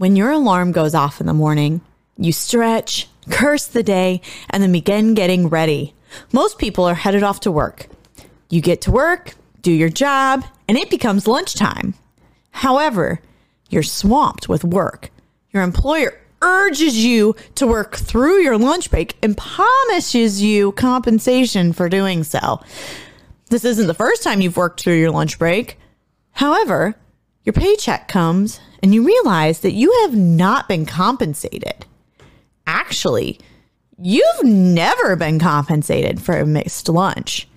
When your alarm goes off in the morning, you stretch, curse the day, and then begin getting ready. Most people are headed off to work. You get to work, do your job, and it becomes lunchtime. However, you're swamped with work. Your employer urges you to work through your lunch break and promises you compensation for doing so. This isn't the first time you've worked through your lunch break. However, your paycheck comes and you realize that you have not been compensated. Actually, you've never been compensated for a mixed lunch.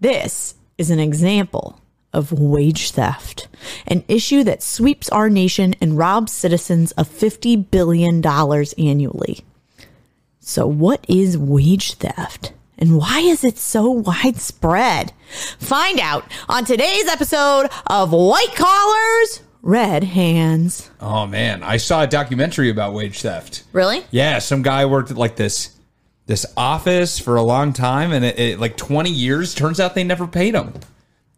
This is an example of wage theft, an issue that sweeps our nation and robs citizens of $50 billion annually. So, what is wage theft? And why is it so widespread? Find out on today's episode of White Collars, Red Hands. Oh man, I saw a documentary about wage theft. Really? Yeah, some guy worked at like this this office for a long time, and it, it like twenty years. Turns out they never paid him,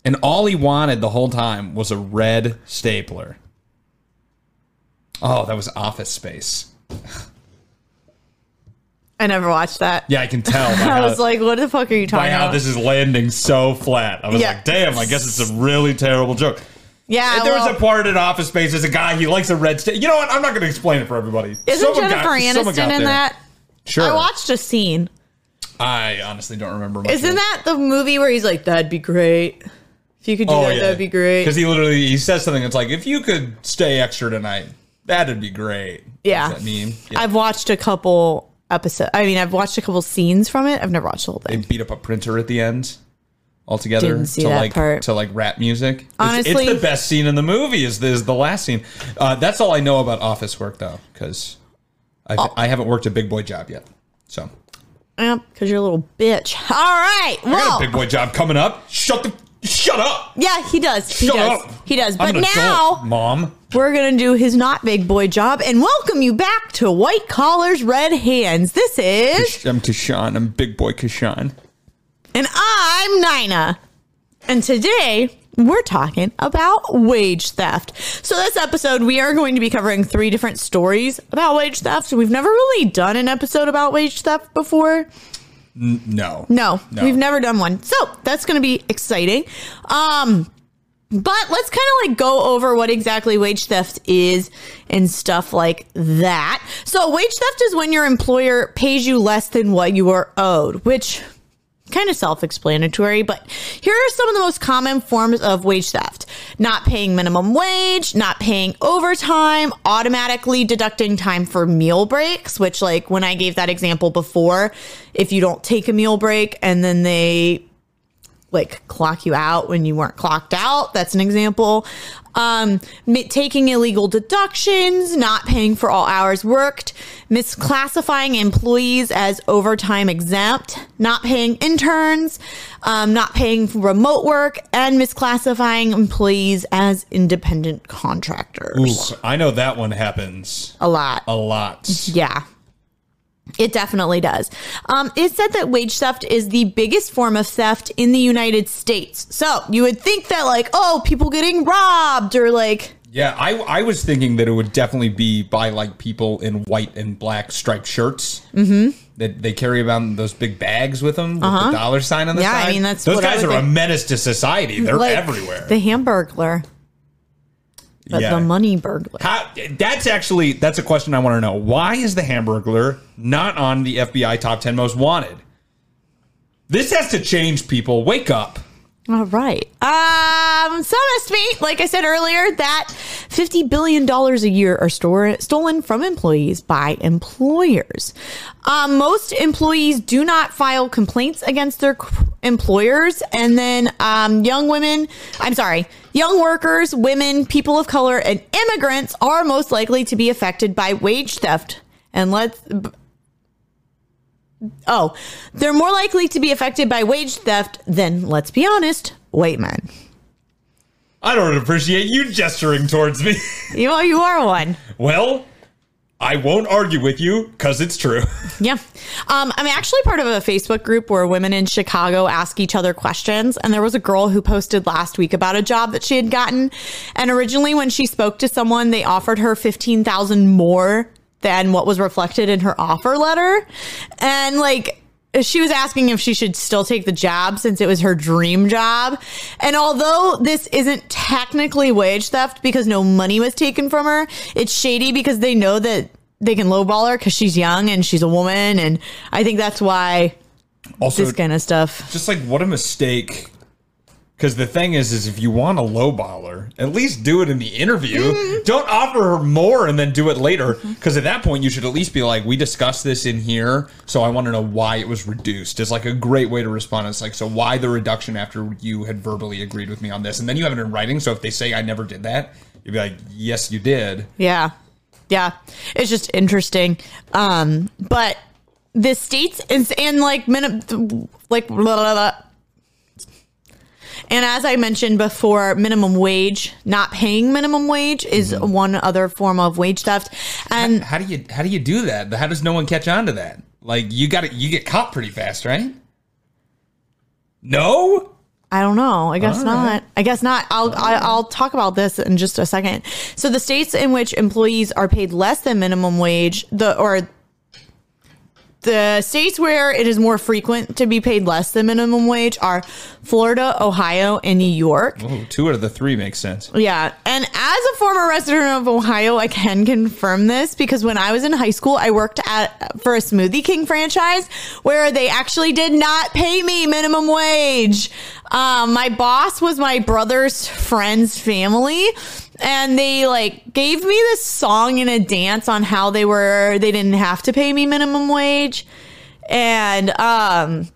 and all he wanted the whole time was a red stapler. Oh, that was Office Space. I never watched that. Yeah, I can tell. I how- was like, what the fuck are you talking how about? this is landing so flat. I was Yeah. like, damn, I guess it's a really terrible joke. Yeah, And there well, was a part in Office Space. There's a guy. He likes a red stick. You know what? I'm not going to explain it for everybody. isn't Someone Jennifer got- Aniston in that? Sure. I watched a scene. I honestly don't remember. Much Isn't that the movie where he's like, "That'd be great if you could do oh, that. That'd be great." Because he literally he says something. It's like if you could stay extra tonight, that'd be great. Yeah. That mean? Yeah. I've watched a couple episodes. I mean, I've watched a couple scenes from it. I've never watched the whole thing. they beat up a printer at the end. Altogether to like part. to like rap music. It's- Honestly- it's, the best scene in the movie. Is is the last scene? Uh, that's all I know about office work though, because I Oh. I haven't worked a big boy job yet. So Yep, because you're a little bitch. All right. I got a big boy job coming up. Shut the shut up. yeah, he does. He Shut does. up. He does. But now adult, mom. we're gonna do his not big boy job and welcome you back to White Collars, Red Hands. This is, I'm Kashan. I'm big boy Kashan. And I'm Nina. And today we're talking about wage theft. So, this episode, we are going to be covering three different stories about wage theft. So we've never really done an episode about wage theft before. No. No, No. we've never done one. So, that's going to be exciting. Um, but let's kind of like go over what exactly wage theft is and stuff like that. So, wage theft is when your employer pays you less than what you are owed, which kind of self-explanatory, but here are some of the most common forms of wage theft. Not paying minimum wage, not paying overtime, automatically deducting time for meal breaks, which like when I gave that example before, if you don't take a meal break and then they like clock you out when you weren't clocked out. That's an example. Um, taking illegal deductions, not paying for all hours worked, misclassifying employees as overtime exempt, not paying interns, um, not paying for remote work, and misclassifying employees as independent contractors. Ooh, I know that one happens A lot. a lot. Yeah. It definitely does. Um, it said that wage theft is the biggest form of theft in the United States. So you would think that, like, oh, people getting robbed or like, Yeah, I I was thinking that it would definitely be by like people in white and black striped shirts. Mm-hmm. That they carry around those big bags with them with the dollar sign on the Uh-huh. Yeah, I mean, that's those guys are a menace to society. They're like everywhere. The Hamburglar, the, yeah. the money burglar. How, that's actually that's a question I want to know. Why is the Hamburglar not on the FBI top ten most wanted? This has to change. People, wake up. All right. Um, so Miss me, like I said earlier, that $50 billion a year are store, stolen from employees by employers. Um, most employees do not file complaints against their employers. And then um, young women, I'm sorry, young workers, women, people of color, and immigrants are most likely to be affected by wage theft. And let's. Oh, they're more likely to be affected by wage theft than, let's be honest, white men. I don't appreciate you gesturing towards me. You are, you are one. well, I won't argue with you because it's true. Yeah. Um, I'm actually part of a Facebook group where women in Chicago ask each other questions. And there was a girl who posted last week about a job that she had gotten. And originally, when she spoke to someone, they offered her 15,000 more than what was reflected in her offer letter. And like, she was asking if she should still take the job since it was her dream job. And although this isn't technically wage theft because no money was taken from her, it's shady because they know that they can lowball her because she's young and she's a woman. And I think that's why Also, this kind of stuff. just like what a mistake. Because the thing is, is if you want a lowballer, at least do it in the interview. Mm-hmm. Don't offer her more and then do it later. Because at that point, you should at least be like, "We discussed this in here, so I want to know why it was reduced." It's like a great way to respond. It's like, "So why the reduction after you had verbally agreed with me on this?" And then you have it in writing. So if they say I never did that, you'd be like, "Yes, you did." Yeah. Yeah. It's just interesting. Um, but the states and, and like like blah, blah, blah. And as I mentioned before, minimum wage, not paying minimum wage is mm-hmm. one other form of wage theft. And How do you how do you do that? How does no one catch on to that? Like you got to you get caught pretty fast, right? No. I don't know. I guess All not. I guess not. I'll I, I'll talk about this in just a second. So the states in which employees are paid less than minimum wage, the or the states where it is more frequent to be paid less than minimum wage are Florida, Ohio, and New York. Oh, two out of the three makes sense. Yeah. And as a former resident of Ohio, I can confirm this because when I was in high school, I worked at for a Smoothie King franchise where they actually did not pay me minimum wage. Um, my boss was my brother's friend's family and they like gave me this song and a dance on how they were they didn't have to pay me minimum wage. And um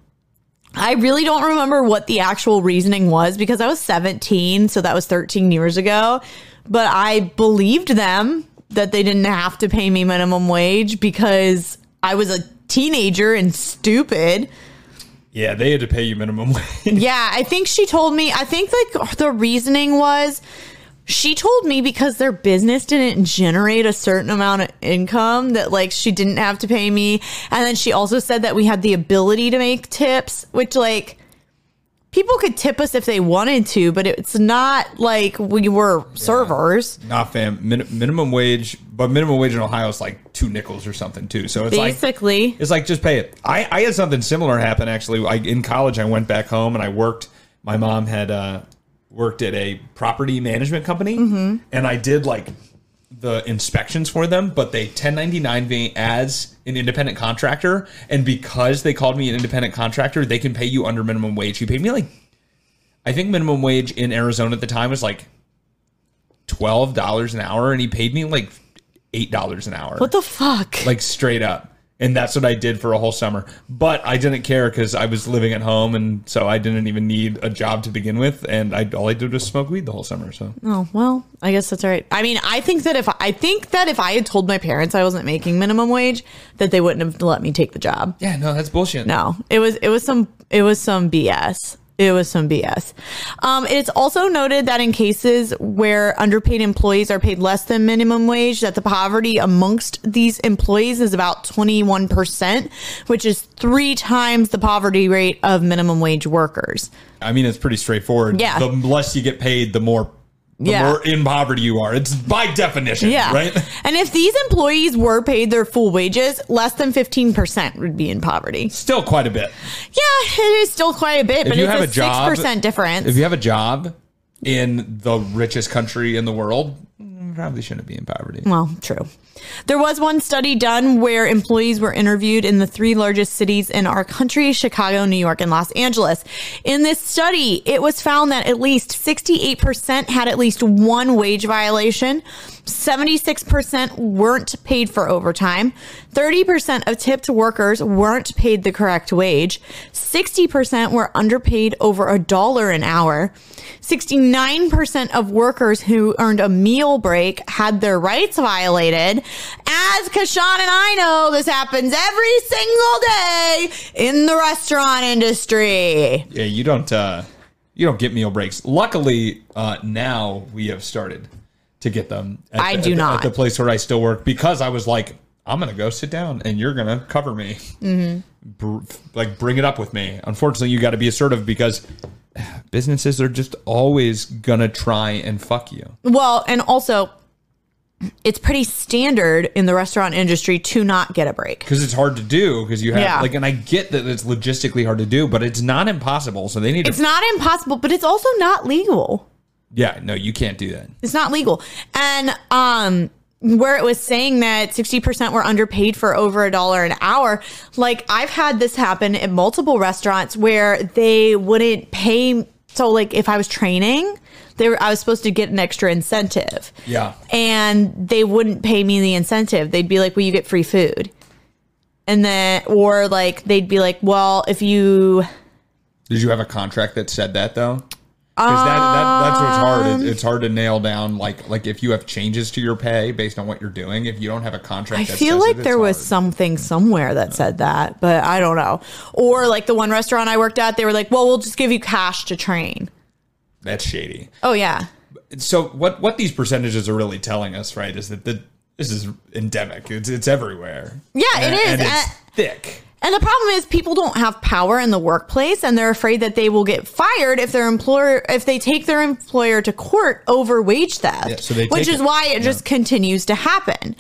I really don't remember what the actual reasoning was because I was 17, so that was 13 years ago. But I believed them that they didn't have to pay me minimum wage because I was a teenager and stupid. Yeah, they had to pay you minimum wage. Yeah, I think she told me, I think like the reasoning was she told me because their business didn't generate a certain amount of income that like she didn't have to pay me. And then she also said that we had the ability to make tips, which like people could tip us if they wanted to, but it's not like we were servers. Not fam. Min- minimum wage, but minimum wage in Ohio is like two nickels or something too. So it's like Basically. it's like just pay it. I, I had something similar happen actually. I, in college, I went back home and I worked. My mom had uh, worked at a property management company, mm-hmm. and I did like the inspections for them, but they 1099 me as an independent contractor, and because they called me an independent contractor, they can pay you under minimum wage. He paid me like, I think minimum wage in Arizona at the time was like twelve dollars an hour, and he paid me like eight dollars an hour What the fuck? like straight up. And that's what I did for a whole summer. But I didn't care because I was living at home, and so I didn't even need a job to begin with. And I all I did was smoke weed the whole summer. So Oh, well, I guess that's all right. I mean, I think that if I think that if I had told my parents I wasn't making minimum wage, that they wouldn't have let me take the job. yeah, no, that's bullshit. No, it was it was some it was some BS. It was some BS. Um, it's also noted that in cases where underpaid employees are paid less than minimum wage, that the poverty amongst these employees is about 21%, which is three times the poverty rate of minimum wage workers. I mean it's pretty straightforward. Yeah. the less you get paid, the more the Yeah. more in poverty you are. It's by definition, Yeah. right? And if these employees were paid their full wages, less than 15% would be in poverty. Still quite a bit. Yeah, it is still quite a bit, If but you it's have a, a job- 6% difference. If you have a job in the richest country in the world, Mm, probably shouldn't be in poverty. Well, true. There was one study done where employees were interviewed in the three largest cities in our country Chicago, New York, and Los Angeles. In this study, it was found that at least 68% had at least one wage violation, 76% weren't paid for overtime, 30% of tipped workers weren't paid the correct wage, 60% were underpaid over a dollar an hour. 69% of workers who earned a meal break had their rights violated. As Kashan and I know, this happens every single day in the restaurant industry. Yeah, you don't uh you don't get meal breaks. Luckily, uh now we have started to get them. At I the- do at the- not. at the place where I still work because I was like, I'm gonna go sit down and you're gonna cover me, mm-hmm. Br- like bring it up with me. Unfortunately, you got to be assertive because businesses are just always gonna try and fuck you. Well, and also, it's pretty standard in the restaurant industry to not get a break. because it's hard to do because you have Yeah. like and i get that it's logistically hard to do but it's not impossible so they need It's to not impossible, but it's also not legal. yeah no you can't do that It's not legal. And um where it was saying that 60% were underpaid for over a dollar an hour, like I've had this happen at multiple restaurants where they wouldn't pay so like if I was training, they were I was supposed to get an extra incentive. Yeah. And they wouldn't pay me the incentive. They'd be like, "Well, you get free food." And then or like they'd be like, "Well, if you did you have a contract that said that though because that, that, that's what's hard Um, It- it's hard to nail down like like if you have changes to your pay based on what you're doing if you don't have a contract I feel like it, there was hard. something somewhere that said that, but I don't know. Or like the one restaurant I worked at, they were like, "Well, we'll just give you cash to train." that's shady Oh yeah, so what what these percentages are really telling us right is that the this is endemic it's it's everywhere Yeah, and, is. and it's Uh, thick and the problem is people don't have power in the workplace, and they're afraid that they will get fired if their employer if they take their employer to court over wage theft. Yeah, so which is it. why it just continues to happen.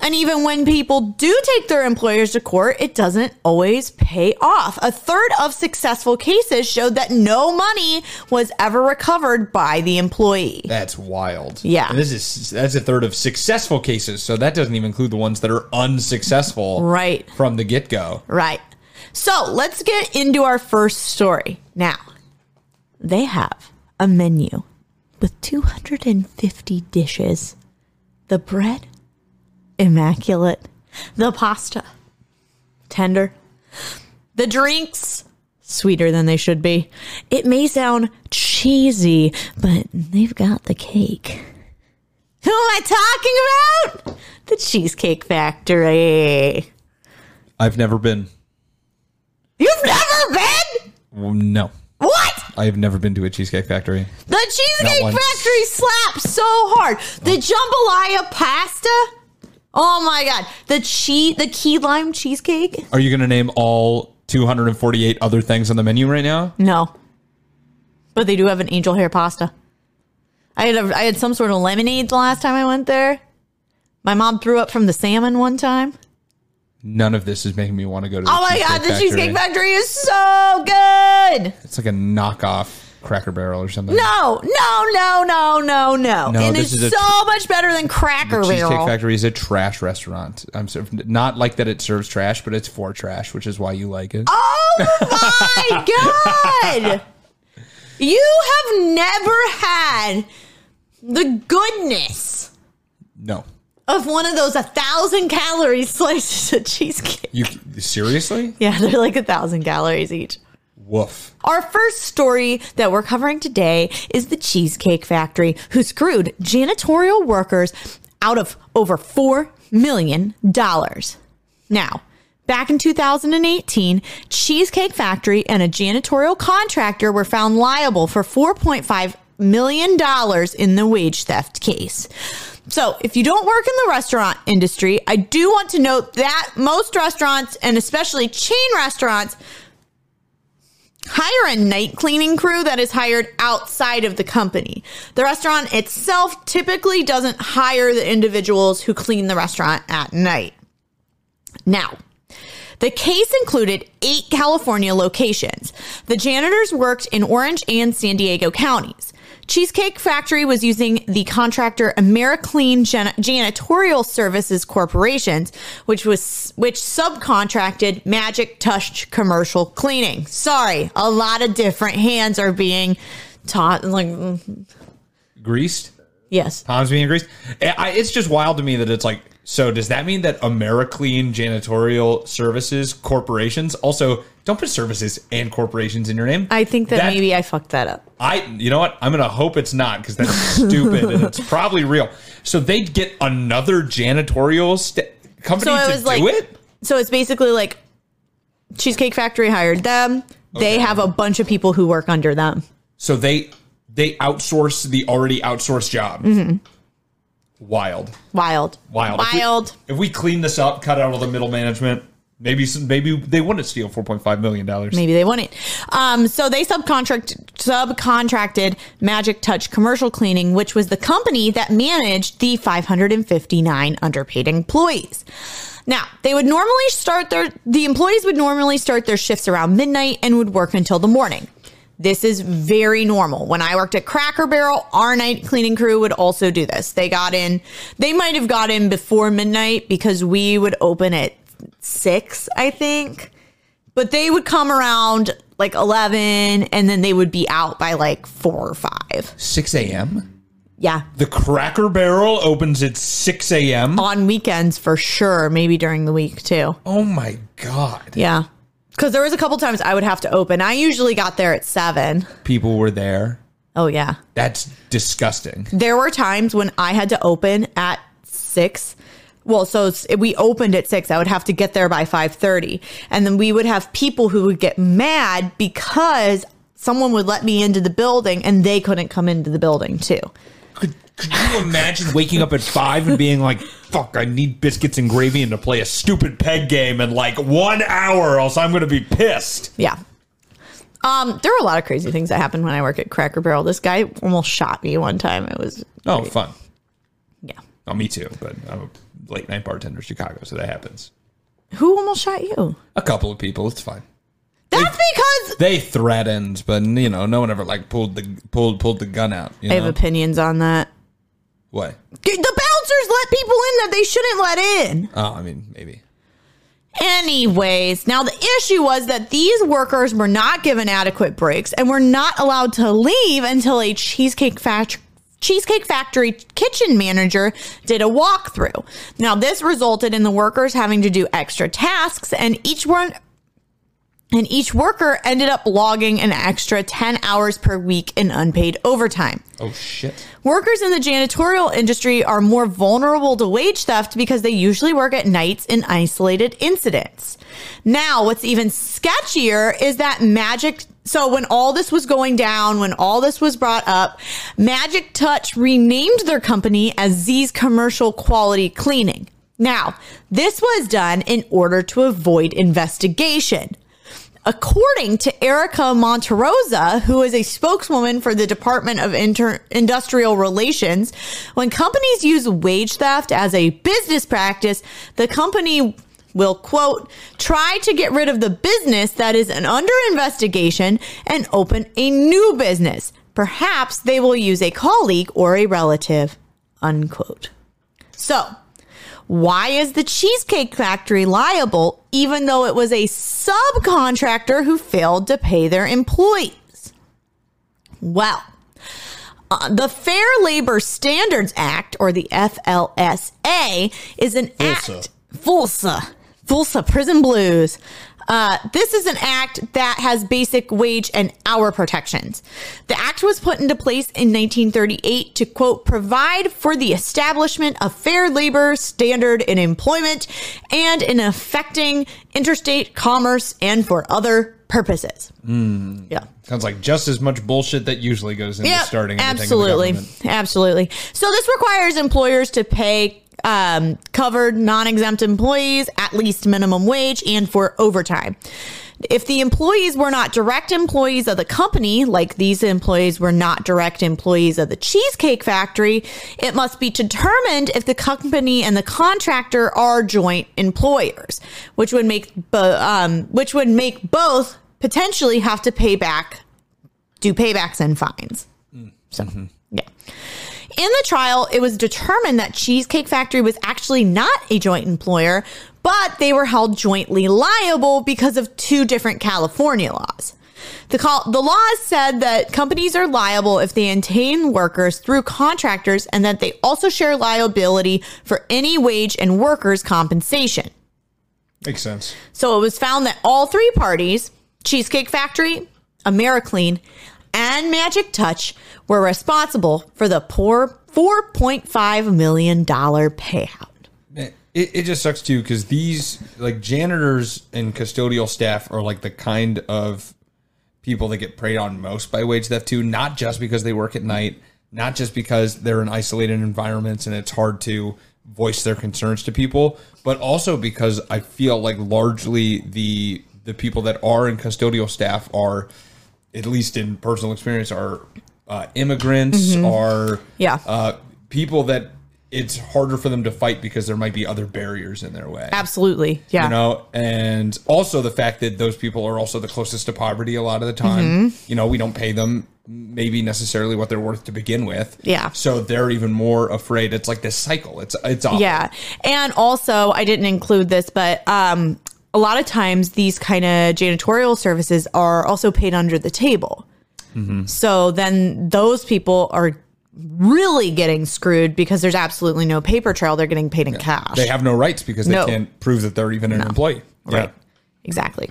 And even when people do take their employers to court, it doesn't always pay off. A third of successful cases showed that no money was ever recovered by the employee. That's wild. Yeah. And this is that's a third of successful cases, so that doesn't even include the ones that are unsuccessful Right. from the get go. Right. So let's get into our first story. Now, they have a menu with 250 dishes. The bread, immaculate. The pasta, tender. The drinks, sweeter than they should be. It may sound cheesy, but they've got the cake. Who am I talking about? The Cheesecake Factory. I've never been. You've never been? Well, no, What? I have never been to a cheesecake factory. The Cheesecake. Factory slaps so hard. The jambalaya pasta. Oh my god. The cheese the key lime cheesecake? Are you going to name all 248 other things on the menu right now? No. But they do have an angel hair pasta. I had a, I had some sort of lemonade the last time I went there. My mom threw up from the salmon one time. None of this is making me want to go to. The Oh my god, the Cheesecake Factory is so good. It's like a knockoff Cracker Barrel or something. No, no, no, no, no, no. No, and it's so much better than Cracker The Cheesecake Barrel. Factory is a trash restaurant. I'm so, not like that it serves trash, but it's for trash, which is why you like it. Oh my god! You have never had the goodness No, of one of those a thousand calories slices of cheesecake. you seriously? Yeah, they're like a thousand calories each. Woof. Our first story that we're covering today is the Cheesecake Factory, who screwed janitorial workers out of over $4 million. Now, back in 2018, Cheesecake Factory and a janitorial contractor were found liable for $4.5 million in the wage theft case. So, if you don't work in the restaurant industry, I do want to note that most restaurants, and especially chain restaurants, hire a night cleaning crew that is hired outside of the company. The restaurant itself typically doesn't hire the individuals who clean the restaurant at night. Now, the case included eight California locations. The janitors worked in Orange and San Diego counties. Cheesecake Factory was using the contractor AmeriClean Jan- Janitorial Services Corporations, which was which subcontracted Magic Touch commercial cleaning. Sorry, a lot of different hands are being taught. Like, Greased. yes, Tom's being greased. It's just wild to me that it's like. So does that mean that AmeriClean Janitorial Services corporations also don't put services and corporations in your name? I think that, maybe I fucked that up. I, you know what? I'm gonna hope it's not because that's stupid and it's probably real. So they'd get another janitorial st- company So to was do like, it. so it's basically like Cheesecake Factory hired them. They Okay. have a bunch of people who work under them. So they they outsource the already outsourced job. Mm-hmm. Wild, Wild, wild, If we- wild. If we, clean this up, cut out all the middle management, maybe some, maybe they wouldn't steal 4.5 million dollars. Maybe they wouldn't. Um, so they subcontract subcontracted Magic Touch Commercial Cleaning, which was the company that managed the 559 underpaid employees. Now, they would normally start their the employees would normally start their shifts around midnight and would work until the morning. This is very normal. When I worked at Cracker Barrel, our night cleaning crew would also do this. They got in, they might have got in before midnight because we would open at six, I think but they would come around like 11 and then they would be out by like 4 or 5 6 a.m. yeah The Cracker Barrel opens at 6 a.m. on weekends for sure maybe during the week too Oh my god! yeah because there was a couple times i would have to open. I usually got there at 7 People were there. oh yeah. That's disgusting. there were times when i had to open at 6 well so it's- we opened at 6 i would have to get there by 5.30 and then we would have people who would get mad because someone would let me into the building and they couldn't come into the building too Could could you imagine waking up at five and being like, "Fuck, I need biscuits and gravy and to play a stupid peg game in like one hour, else I'm gonna be pissed." Yeah. Um, there were a lot of crazy things that happened when I worked at Cracker Barrel. This guy almost shot me one time. It was Oh, fun. yeah. Oh, me too. But I'm a late night bartender in Chicago, so that happens. Who almost shot you? A couple of people, it's fine. That's because They threatened, but you know, no one ever like pulled the pulled pulled the gun out. You I have know? opinions on that. What? The bouncers let people in that they shouldn't let in. Oh, I mean, maybe. Anyways, now the issue was that these workers were not given adequate breaks and were not allowed to leave until a cheesecake factory Cheesecake Factory kitchen manager did a walkthrough. Now, this resulted in the workers having to do extra tasks, and each one and each worker ended up logging an extra 10 hours per week in unpaid overtime. Oh shit. Workers in the janitorial industry are more vulnerable to wage theft because they usually work at nights in isolated incidents. Now, what's even sketchier is that Magic. So, when all this was going down, when all this was brought up, Magic Touch renamed their company as Z's Commercial Quality Cleaning. Now, this was done in order to avoid investigation. According to Erika Monterroza, who is a spokeswoman for the Department of Inter- Industrial Relations, when companies use wage theft as a business practice, the company will quote try to get rid of the business that is an under investigation and open a new business. Perhaps they will use a colleague or a relative. Unquote. So, why is the Cheesecake Factory liable even though it was a subcontractor who failed to pay their employees? Well, uh, the Fair Labor Standards Act, or the FLSA, is an act. FULSA. FULSA, Prison Blues. Uh, this is an act that has basic wage and hour protections. The act was put into place in 1938 to, quote, provide for the establishment of fair labor standard in employment and in affecting interstate commerce and for other purposes. Yeah. Sounds like just as much bullshit that usually goes into Yeah, starting absolutely, absolutely. So this requires employers to pay um, covered non-exempt employees at least minimum wage and for overtime. If the employees were not direct employees of the company, like these employees were not direct employees of the Cheesecake Factory, it must be determined if the company and the contractor are joint employers, which would make bo- um, which would make both potentially have to pay back do paybacks and fines. So, yeah. In the trial, it was determined that Cheesecake Factory was actually not a joint employer, but they were held jointly liable because of two different California laws. The, call, the laws said that companies are liable if they entertain workers through contractors and that they also share liability for any wage and workers' compensation. Makes sense. So it was found that all three parties, Cheesecake Factory, AmeriClean, and Magic Touch, were responsible for the poor $4.5 million payout. It, it just sucks too because these like janitors and custodial staff are like the kind of people that get preyed on most by wage theft too. Not just because they work at night, not just because they're in isolated environments and it's hard to voice their concerns to people, but also because I feel like largely the the people that are in custodial staff are, at least in personal experience, are uh, immigrants, are Yeah. uh, people that it's harder for them to fight because there might be other barriers in their way. Absolutely. Yeah. You know, and also the fact that those people are also the closest to poverty a lot of the time. Mm-hmm. You know, we don't pay them maybe necessarily what they're worth to begin with. Yeah. So they're even more afraid. It's like this cycle. It's it's awful. Yeah. And also, I didn't include this, but um, a lot of times these kind of janitorial services are also paid under the table. Mm-hmm. So then those people are really getting screwed because there's absolutely no paper trail. They're getting paid in cash. They have no rights because they No. can't prove that they're even an employee. Right. Exactly.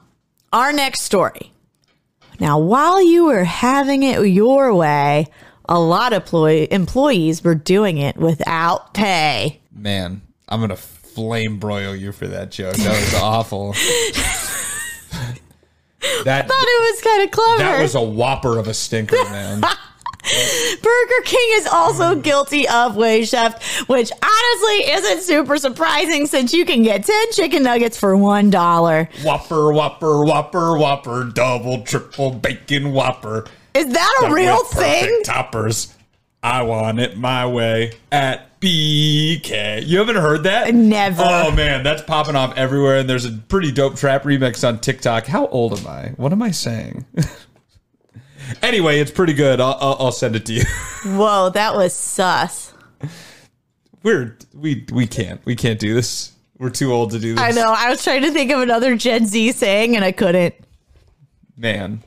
our next story. Now, while you were having it your way, a lot of ploy- employees were doing it without pay. Man, I'm gonna flame broil you for that joke. That was awful. that thought it was kind of clever. that was a whopper of a stinker, man. Burger King is also mm. guilty of wage theft, which honestly isn't super surprising since you can get 10 chicken nuggets for $1. whopper, whopper, whopper, whopper, double, triple bacon whopper. Is that a real thing? Toppers. I want it my way at BK. You haven't heard that? Never. Oh man, that's popping off everywhere, and there's a pretty dope trap remix on TikTok. How old am I? What am I saying? anyway, it's pretty good. I'll, I'll, I'll send it to you. Whoa, that was sus. We're we we can't we can't do this. We're too old to do this. I know. I was trying to think of another Gen Z saying and I couldn't. man.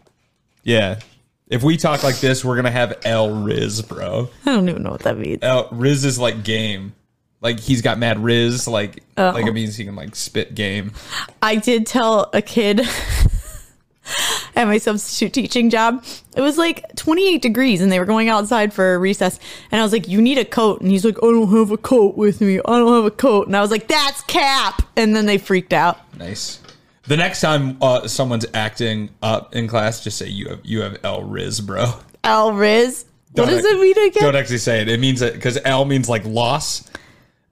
Yeah, if we talk like this, we're gonna have L Riz, bro. I don't even know what that means. L Riz is like game. Like he's got mad Riz, like Oh. like it means he can like spit game. I did tell a kid at my substitute teaching job, it was like 28 degrees and they were going outside for recess. And I was like, You need a coat. And he's like, I don't have a coat with me. I don't have a coat. And I was like, That's cap. And then they freaked out. Nice. The next time uh, someone's acting up in class, just say you have you have L Riz, bro. Al Riz. What does it mean again? Don't actually say it. It means that because L means like loss,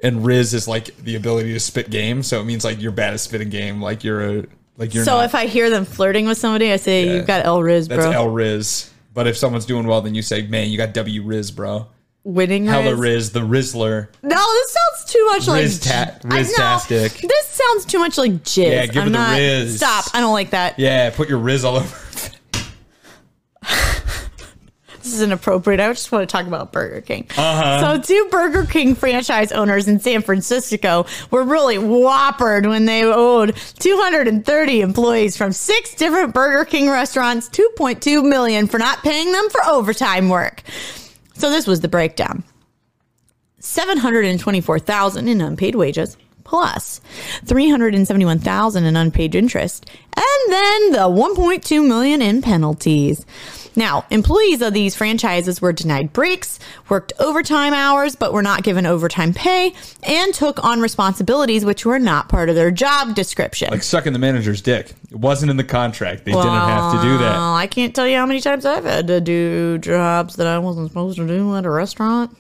and Riz is like the ability to spit game. So it means like you're bad at spitting game. Like you're a like you're so not. if I hear them flirting with somebody, I say, Yeah. You've got El Riz, bro. that's. L Riz. But if someone's doing well, then you say, man, you got W Riz, bro. Winning Hella Riz. Riz, the Rizzler. No, this sounds too much like Riz-ta- I know. Riz-tastic. This sounds too much like jizz. Yeah, give I'm it the not, Riz. Stop. I don't like that. Yeah, put your Riz all over. This is inappropriate. I just want to talk about Burger King. Uh-huh. So, two Burger King franchise owners in San Francisco were really whoppered when they owed 230 employees from six different Burger King restaurants 2.2 million for not paying them for overtime work. So, this was the breakdown. 724,000 in unpaid wages plus 371,000 in unpaid interest and then the 1.2 million in penalties. Now, employees of these franchises were denied breaks, worked overtime hours, but were not given overtime pay, and took on responsibilities which were not part of their job description. Like sucking the manager's dick. It wasn't in the contract. They didn't have to do that. Well, I can't tell you how many times I've had to do jobs that I wasn't supposed to do at a restaurant.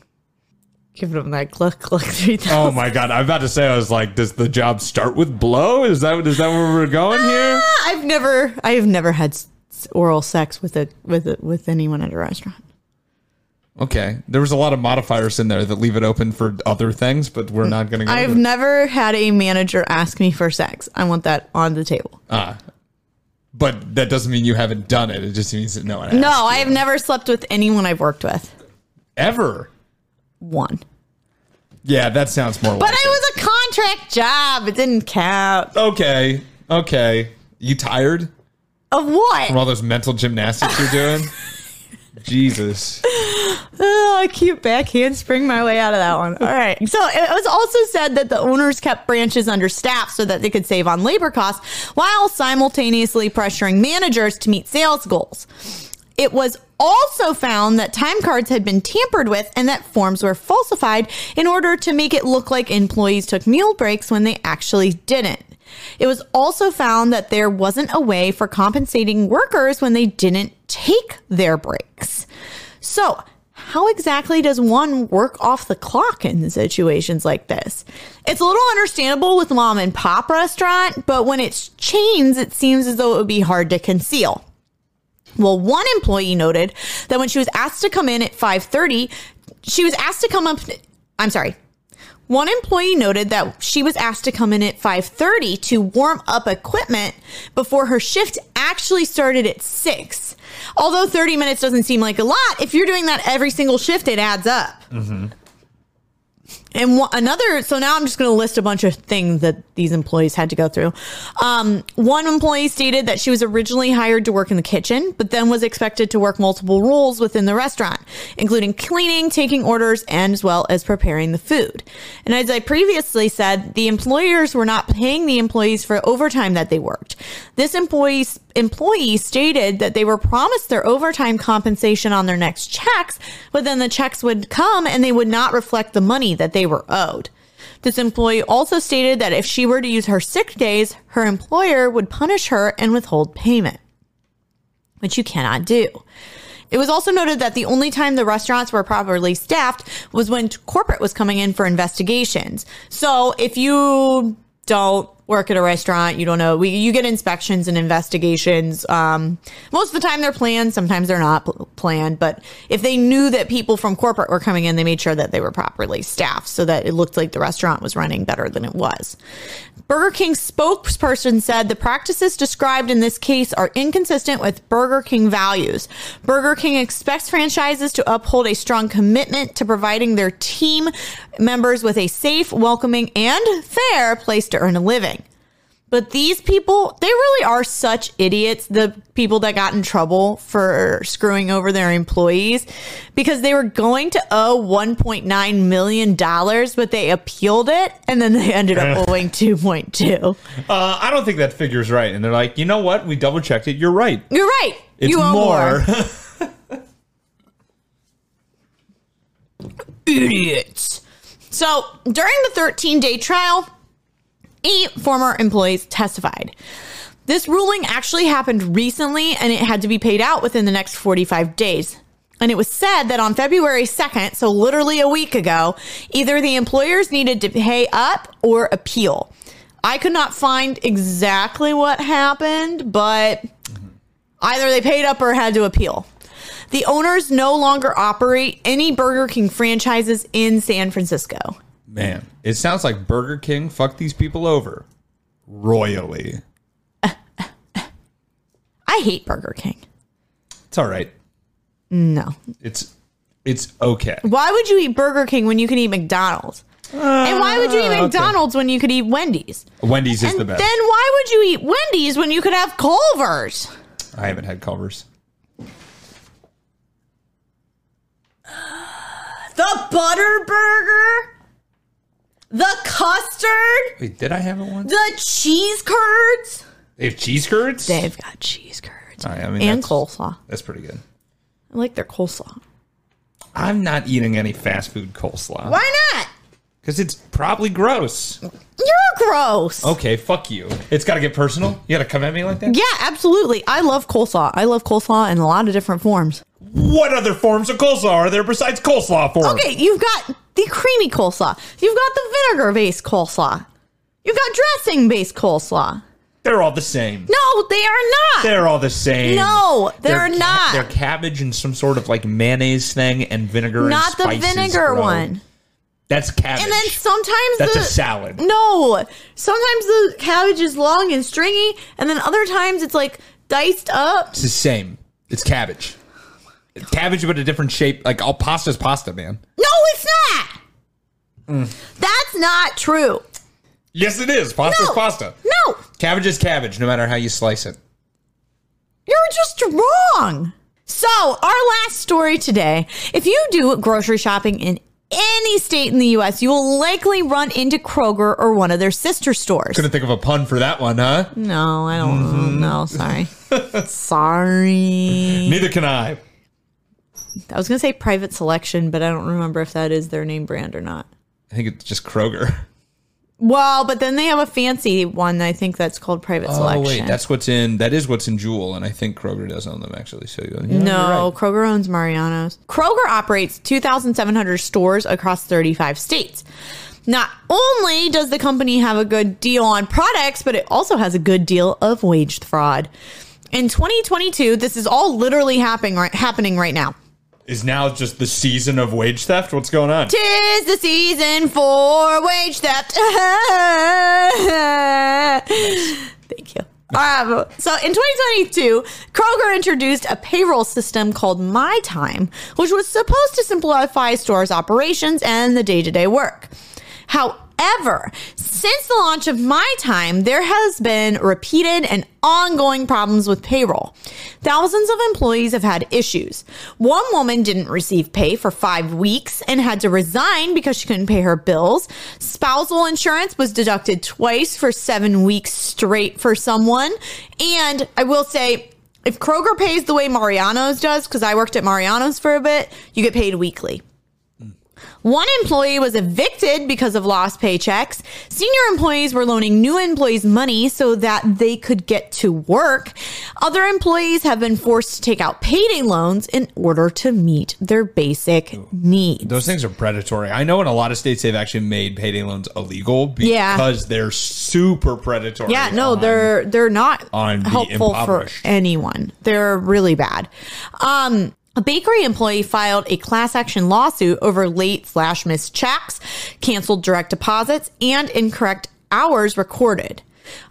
Giving them that cluck cluck three thousand. Oh my god! I'm about to say, I was like, does the job start with blow? Is that is that where we're going here? Ah, I've never, I have never had oral sex with a with a, with anyone at a restaurant. Okay, there was a lot of modifiers in there that leave it open for other things, but we're not going to go. I've never had a manager ask me for sex. I want that on the table. Ah, but that doesn't mean you haven't done it. It just means that no one No, I have never slept with anyone I've worked with. ever. One, Yeah, that sounds more. but like it was a contract job. It didn't count. okay. Okay, you tired Of what? from all those mental gymnastics you're doing? Jesus. Oh, I cute backhand spring my way out of that one. All right. So it was also said that the owners kept branches understaffed so that they could save on labor costs while simultaneously pressuring managers to meet sales goals. It was also found that time cards had been tampered with and that forms were falsified in order to make it look like employees took meal breaks when they actually didn't. It was also found that there wasn't a way for compensating workers when they didn't take their breaks. So, how exactly does one work off the clock in situations like this? It's a little understandable with mom and pop restaurant, but when it's chains, it seems as though it would be hard to conceal. Well, one employee noted that when she was asked to come in at 5:30, she was asked to come up I'm sorry. One employee noted that she was asked to come in at 5:30 to warm up equipment before her shift actually started at 6. Although 30 minutes doesn't seem like a lot, if you're doing that every single shift it adds up. Mm-hmm. And one, another, so now I'm just going to list a bunch of things that these employees had to go through. Um, one employee stated that she was originally hired to work in the kitchen, but then was expected to work multiple roles within the restaurant, including cleaning, taking orders, and as well as preparing the food. And as I previously said, the employers were not paying the employees for overtime that they worked. This employee employee stated that they were promised their overtime compensation on their next checks, but then the checks would come and they would not reflect the money that they were owed. This employee also stated that if she were to use her sick days, her employer would punish her and withhold payment, which you cannot do. It was also noted that the only time the restaurants were properly staffed was when corporate was coming in for investigations. So if you don't work at a restaurant, you don't know, we, you get inspections and investigations. Um, most of the time they're planned, sometimes they're not pl- planned. But if they knew that people from corporate were coming in, they made sure that they were properly staffed so that it looked like the restaurant was running better than it was. Burger King spokesperson said the practices described in this case are inconsistent with Burger King values. Burger King expects franchises to uphold a strong commitment to providing their team members with a safe, welcoming, and fair place to earn a living. But these people, they really are such idiots, the people that got in trouble for screwing over their employees, because they were going to owe $1.9 million, but they appealed it and then they ended up owing 2.2. Uh, I don't think that figure's right. And they're like, you know what? We double checked it. You're right. You're right. It's you owe more. more. idiots. So during the 13 day trial, eight former employees testified. This ruling actually happened recently and it had to be paid out within the next 45 days. And it was said that on February 2nd, so literally a week ago, either the employers needed to pay up or appeal. I could not find exactly what happened, but either they paid up or had to appeal. The owners no longer operate any Burger King franchises in San Francisco. Man, it sounds like Burger King fucked these people over royally. I hate Burger King. It's all right. No. It's it's okay. Why would you eat Burger King when you can eat McDonald's? and why would you eat ah, okay. McDonald's when you could eat Wendy's? Wendy's is and the best. then why would you eat Wendy's when you could have Culver's? I haven't had Culver's. The butter burger? The custard? Wait, did I have it once? The cheese curds? They have cheese curds. They've got cheese curds. All right, I mean, and that's- coleslaw. That's pretty good. I like their coleslaw. I'm not eating any fast food coleslaw. Why not? Because it's probably gross. You're gross. Okay, fuck you. It's got to get personal. You got to come at me like that. Yeah, absolutely. I love coleslaw. I love coleslaw in a lot of different forms. What other forms of coleslaw are there besides coleslaw forms? Okay, you've got the creamy coleslaw. You've got the vinegar based coleslaw. You've got dressing based coleslaw. They're all the same. No, they are not. They're all the same. No, they're ca- not. They're cabbage and some sort of like mayonnaise thing and vinegar. not the and spices, vinegar bro. one. That's cabbage. And then sometimes That's the, a salad. No, sometimes the cabbage is long and stringy, and then other times it's like diced up. It's the same. It's cabbage. It's cabbage, but a different shape. Like oh, all pasta's pasta, man. No, it's not. That's not true. Yes, it is. Pasta's No. pasta. No, Cabbage is cabbage, no matter how you slice it. you're just wrong. So, our last story today if you do grocery shopping in any state in the US, you will likely run into Kroger or one of their sister stores. Couldn't think of a pun for that one, huh? No, I don't Mm-hmm. know. Sorry. Sorry. Neither can I. I was going to say private selection, but I don't remember if that is their name brand or not. I think it's just Kroger. Well, but then they have a fancy one. I think that's called private selection. Oh wait, that's what's in. That is what's in Jewel, and I think Kroger does own them actually. So yeah, no, right. Kroger owns Mariano's. Kroger operates 2,700 stores across 35 states. Not only does the company have a good deal on products, but it also has a good deal of wage fraud. In 2022, this is all literally happening right, happening right now. Is now just the season of wage theft. What's going on? Tis the season for wage theft. Thank you. Um, so in 2022, Kroger introduced a payroll system called My Time, which was supposed to simplify stores' operations and the day to day work. However, since the launch of My Time, there has been repeated and ongoing problems with payroll. Thousands of employees have had issues. One woman didn't receive pay for five weeks and had to resign because she couldn't pay her bills. Spousal insurance was deducted twice for seven weeks straight for someone. And I will say, if Kroger pays the way Mariano's does, because I worked at Mariano's for a bit, you get paid weekly. One employee was evicted because of lost paychecks. Senior employees were loaning new employees money so that they could get to work. Other employees have been forced to take out payday loans in order to meet their basic needs. Those things are predatory. I know in a lot of states they've actually made payday loans illegal because Yeah. they're super predatory. Yeah, no, on- they're they're not helpful for anyone. They're really bad. Um, a bakery employee filed a class action lawsuit over late slash missed checks, canceled direct deposits, and incorrect hours recorded.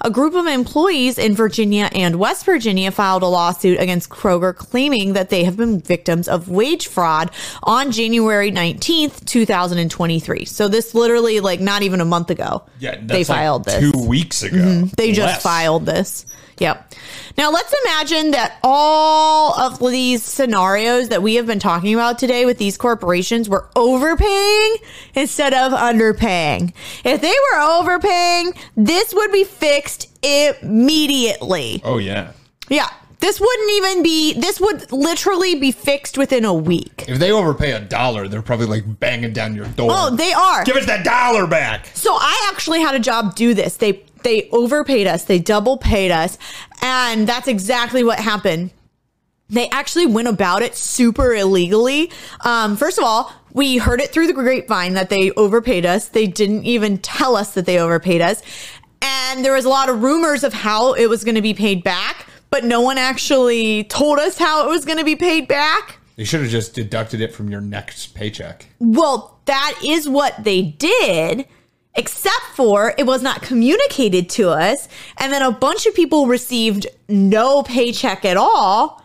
A group of employees in Virginia and West Virginia filed a lawsuit against Kroger claiming that they have been victims of wage fraud on January 19th, 2023. So this literally like not even a month ago. Yeah, they like filed this. two weeks ago. Mhm. They just Less. filed this. Yep. Now let's imagine that all of these scenarios that we have been talking about today with these corporations were overpaying instead of underpaying. If they were overpaying, this would be fixed immediately. Oh yeah. Yeah. This wouldn't even be, this would literally be fixed within a week. If they overpay a dollar, they're probably like banging down your door. Oh, they are. Give us that dollar back. So I actually had a job do this. They they overpaid us. They double paid us, and that's exactly what happened. They actually went about it super illegally. Um, first of all, we heard it through the grapevine that they overpaid us. They didn't even tell us that they overpaid us, and there was a lot of rumors of how it was going to be paid back, but no one actually told us how it was going to be paid back. They should have just deducted it from your next paycheck. Well, that is what they did, except for it was not communicated to us. And then a bunch of people received no paycheck at all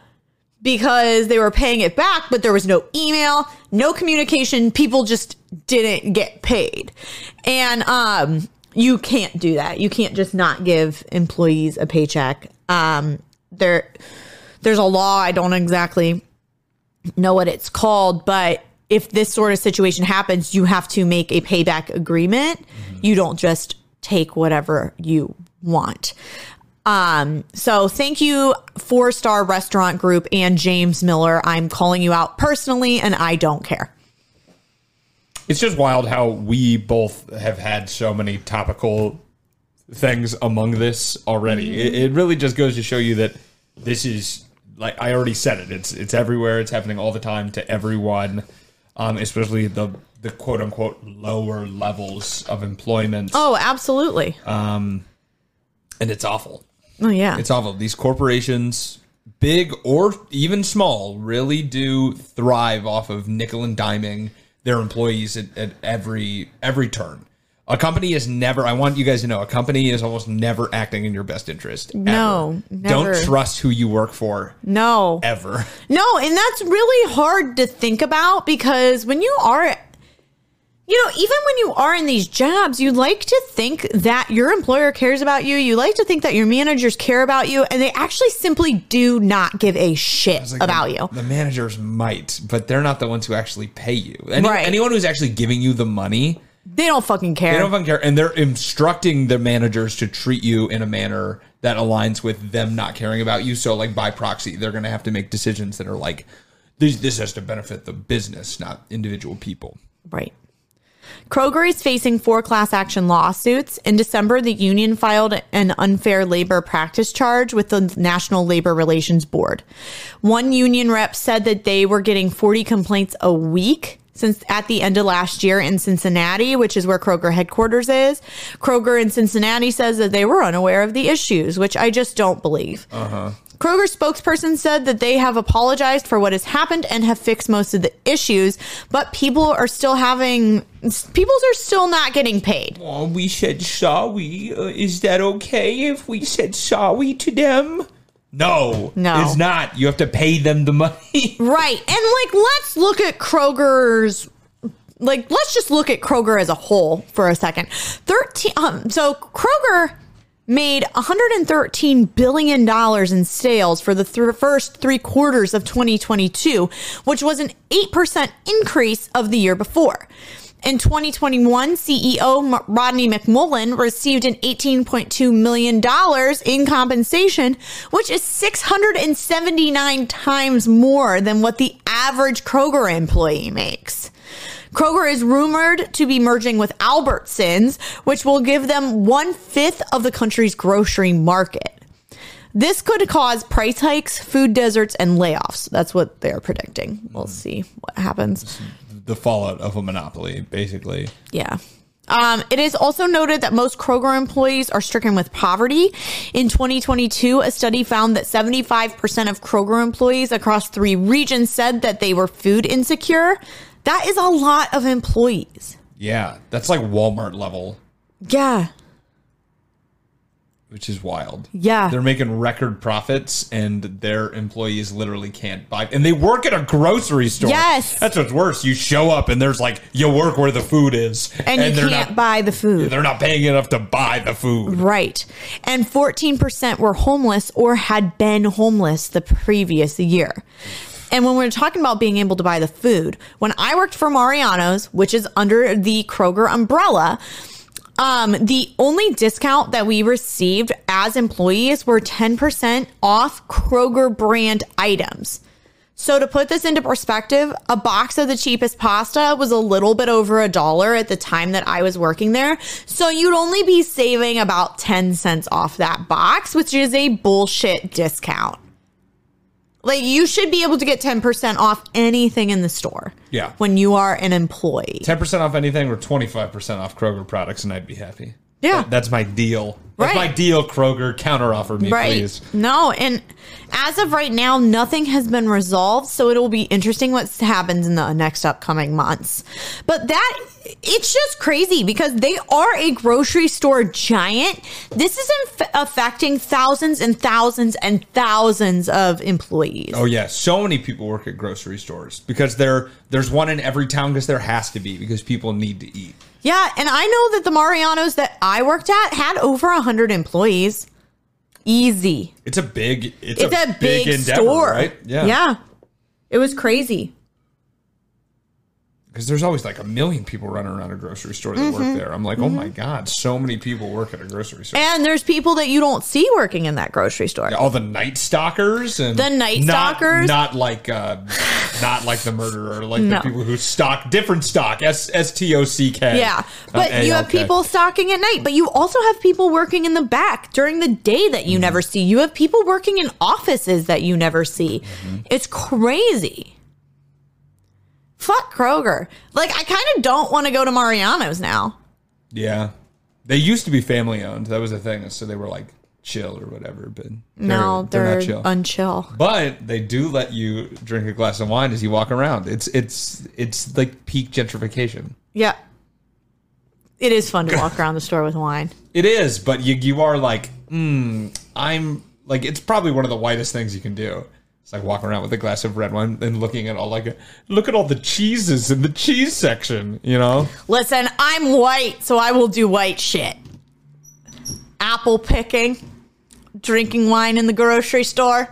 because they were paying it back, but there was no email, no communication. People just didn't get paid. And um, you can't do that. You can't just not give employees a paycheck. Um, there, there's a law. I don't exactly know what it's called, but if this sort of situation happens, you have to make a payback agreement. You don't just take whatever you want. Um, so thank you, Four Star Restaurant Group and James Miller. I'm calling you out personally, and I don't care. It's just wild how we both have had so many topical things among this already. It, it really just goes to show you that this is like I already said it. It's it's everywhere. It's happening all the time to everyone, um, especially the the quote unquote lower levels of employment. Oh, absolutely. Um, and it's awful. Oh, yeah. It's awful. These corporations, big or even small, really do thrive off of nickel and diming their employees at, at every every turn. A company is never. I want you guys to know, a company is almost never acting in your best interest. No, never. Don't trust who you work for no. ever. No, and that's really hard to think about because when you are, you know, even when you are in these jobs, you like to think that your employer cares about you. You like to think that your managers care about you, and they actually simply do not give a shit Like, about the, you. The managers might, but they're not the ones who actually pay you. Any, Right. Anyone who's actually giving you the money, They don't fucking care. They don't fucking care, and they're instructing the managers to treat you in a manner that aligns with them not caring about you. So, like by proxy, they're going to have to make decisions that are like, this, this has to benefit the business, not individual people. Right. Kroger is facing four class action lawsuits. In December, the union filed an unfair labor practice charge with the National Labor Relations Board. One union rep said that they were getting 40 complaints a week since at the end of last year in Cincinnati, which is where Kroger headquarters is. Kroger in Cincinnati says that they were unaware of the issues, which I just don't believe. Uh huh. Kroger spokesperson said that they have apologized for what has happened and have fixed most of the issues, but people are still having people are still not getting paid. Oh, we said sorry. Uh, is that okay if we said sorry to them? No, No. it's not. You have to pay them the money. Right. And like let's look at Kroger's like let's just look at Kroger as a whole for a second. 13 um so Kroger made 113 billion dollars in sales for the th- first 3 quarters of 2022, which was an 8% increase of the year before. In 2021, CEO Rodney McMullen received an $18.2 million in compensation, which is 679 times more than what the average Kroger employee makes. Kroger is rumored to be merging with Albertsons, which will give them one fifth of the country's grocery market. This could cause price hikes, food deserts, and layoffs. That's what they're predicting. We'll see what happens. The fallout of a monopoly, basically. Yeah. Um, it is also noted that most Kroger employees are stricken with poverty. In 2022, a study found that 75% of Kroger employees across three regions said that they were food insecure. That is a lot of employees. Yeah, that's like Walmart level, Yeah. Which is wild. Yeah. They're making record profits and their employees literally can't buy and they work at a grocery store. Yes. That's what's worse. You show up and there's like you work where the food is. And, you they're can't not buy the food. they're not paying enough to buy the food. Right. And 14% were homeless or had been homeless the previous year. And when we're talking about being able to buy the food, when I worked for Mariano's, which is under the Kroger umbrella, um, the only discount that we received as employees were 10% off Kroger brand items. So to put this into perspective, a box of the cheapest pasta was a little bit over a dollar at the time that I was working there. So you'd only be saving about 10 cents off that box, which is a bullshit discount. Like you should be able to get 10% off anything in the store Yeah. when you are an employee. 10% off anything or 25% off Kroger products and I'd be happy. Yeah. That- that's my deal. That's Right. my deal, Kroger. Counter offer me, right. please. No, and as of right now, nothing has been resolved. So it'll be interesting what happens in the next upcoming months. But that it's just crazy because they are a grocery store giant. This is inf- affecting thousands and thousands and thousands of employees. Oh yeah, so many people work at grocery stores because there there's one in every town because there has to be because people need to eat. Yeah, and I know that the Mariano's that I worked at had over a hundred employees. Easy. It's a big it's, It's, a, big, endeavor, store, right? Yeah. It was crazy. Because there's always like a million people running around a grocery store that Mm-hmm. work there. I'm like, oh my god, so many people work at a grocery store. And there's people that you don't see working in that grocery store. all the night stalkers and The Night not- Stalkers? not like uh, not like the murderer, like No. the people who stock different stock, S S T O C K. Yeah, not but you have people stocking at night, but you also have people working in the back during the day that Mm-hmm. you never see. You have people working in offices that you never see. Mm-hmm. It's crazy. Fuck Kroger. Like, I kind of don't want to go to Mariano's now. Yeah, they used to be family owned. That was the thing. So they were like chill or whatever. But they're, No, they're, not chill. unchill. but they do let you drink a glass of wine as you walk around. It's it's it's like peak gentrification. Yeah. It is fun to walk around the store with wine. It is, but you you are like, mm, I'm like it's probably one of the whitest things you can do. It's like walking around with a glass of red wine and looking at all like, look at all the cheeses in the cheese section. You know, Listen, I'm white, so I will do white shit. Apple picking, drinking wine in the grocery store.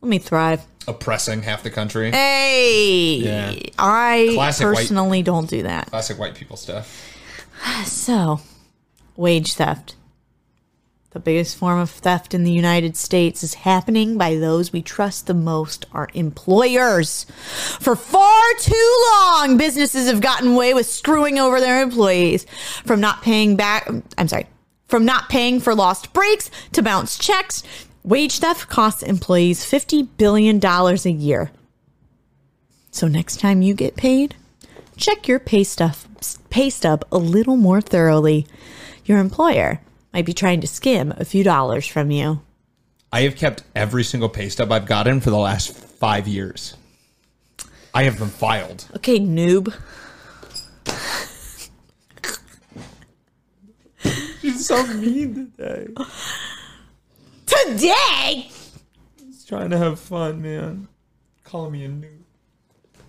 Let me thrive. oppressing half the country. Hey, Yeah. I Classic white- personally don't do that. Classic white people stuff. So, wage theft. The biggest form of theft in the United States is happening by those we trust the most, our employers. For far too long, businesses have gotten away with screwing over their employees from not paying back. I'm sorry, from not paying for lost breaks to bounce checks. Wage theft costs employees $50 billion a year. So next time you get paid, check your pay stuff pay stub a little more thoroughly. Your employer might be trying to skim a few dollars from you. I have kept every single pay stub I've gotten for the last five years. I have them filed. Okay, noob. She's so mean today. Today, She's trying to have fun, man. Calling me a noob.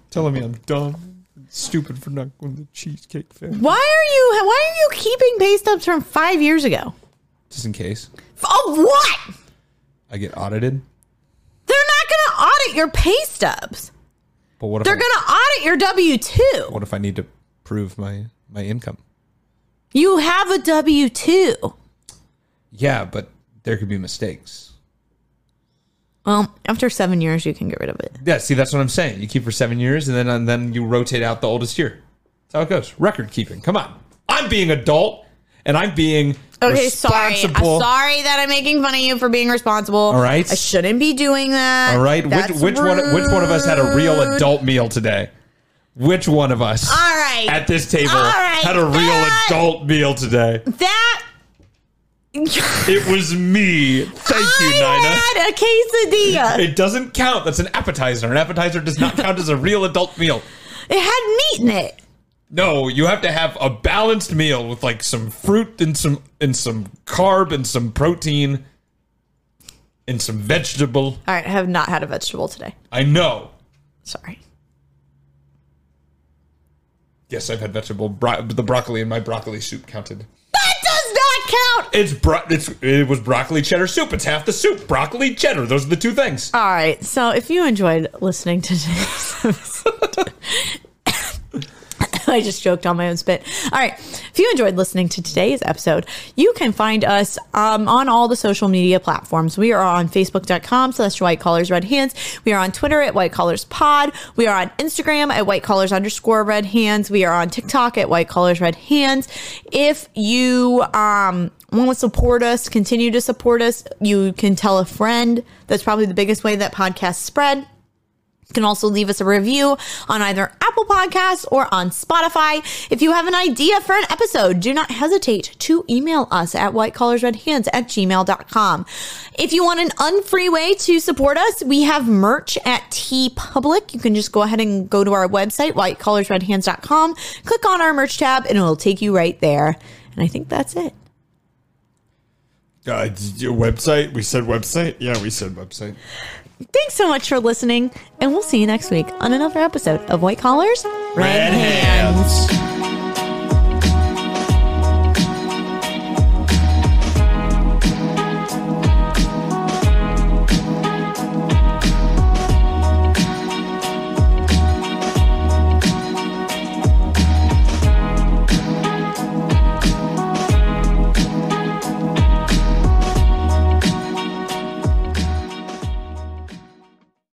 Telling me I'm dumb. Stupid for not going to the cheesecake factory. why are you why are you keeping pay stubs from 5 years ago? Just in case Of oh, what? I get audited. They're not going to audit your pay stubs. But what if They're I, going to audit your W2. what if I need to prove my my income? You have a W2. Yeah, but there could be mistakes. Well, after 7 years you can get rid of it. Yeah, see, that's what I'm saying. You keep for seven years, and then and then you rotate out the oldest year. That's how it goes. Record keeping. Come on, I'm being adult, and I'm being Okay, sorry. I'm sorry that I'm making fun of you for being responsible. All right. I shouldn't be doing that. All right, which That's which one which one of us had a real adult meal today? Which one of us? All right. At this table right, had a real that- adult meal today. That It was me. Thank you, Nina. I had a quesadilla. It doesn't count. That's an appetizer. An appetizer does not count as a real adult meal. It had meat in it. No, you have to have a balanced meal with like some fruit and some and some carb and some protein and some vegetable. All right, I have not had a vegetable today. I know. Sorry. Yes, I've had vegetable. Bro- the broccoli in my broccoli soup counted. That does not count. It's bro- it's it was broccoli cheddar soup. It's half the soup. Broccoli cheddar. Those are the two things. All right. So if you enjoyed listening to today's episode, I just joked on my own spit. All right. If you enjoyed listening to today's episode, you can find us um, on all the social media platforms. We are on Facebook.com slash White Collars Red Hands. We are on Twitter at White Collars Pod. We are on Instagram at White Collars underscore Red Hands. We are on TikTok at White Collars Red Hands. If you um, want to support us, continue to support us, you can tell a friend. That's probably the biggest way that podcasts spread. You can also leave us a review on either Apple Podcasts or on Spotify. If you have an idea for an episode, do not hesitate to email us at whitecollarsredhands at gmail.com. If you want an unfree way to support us, we have merch at TeePublic. You can just go ahead and go to our website, whitecollarsredhands.com, click on our merch tab, and it will take you right there. And I think that's it. Uh, your website. We said website. Yeah, we said website. Thanks so much for listening, and we'll see you next week on another episode of White Collars, Red Hands.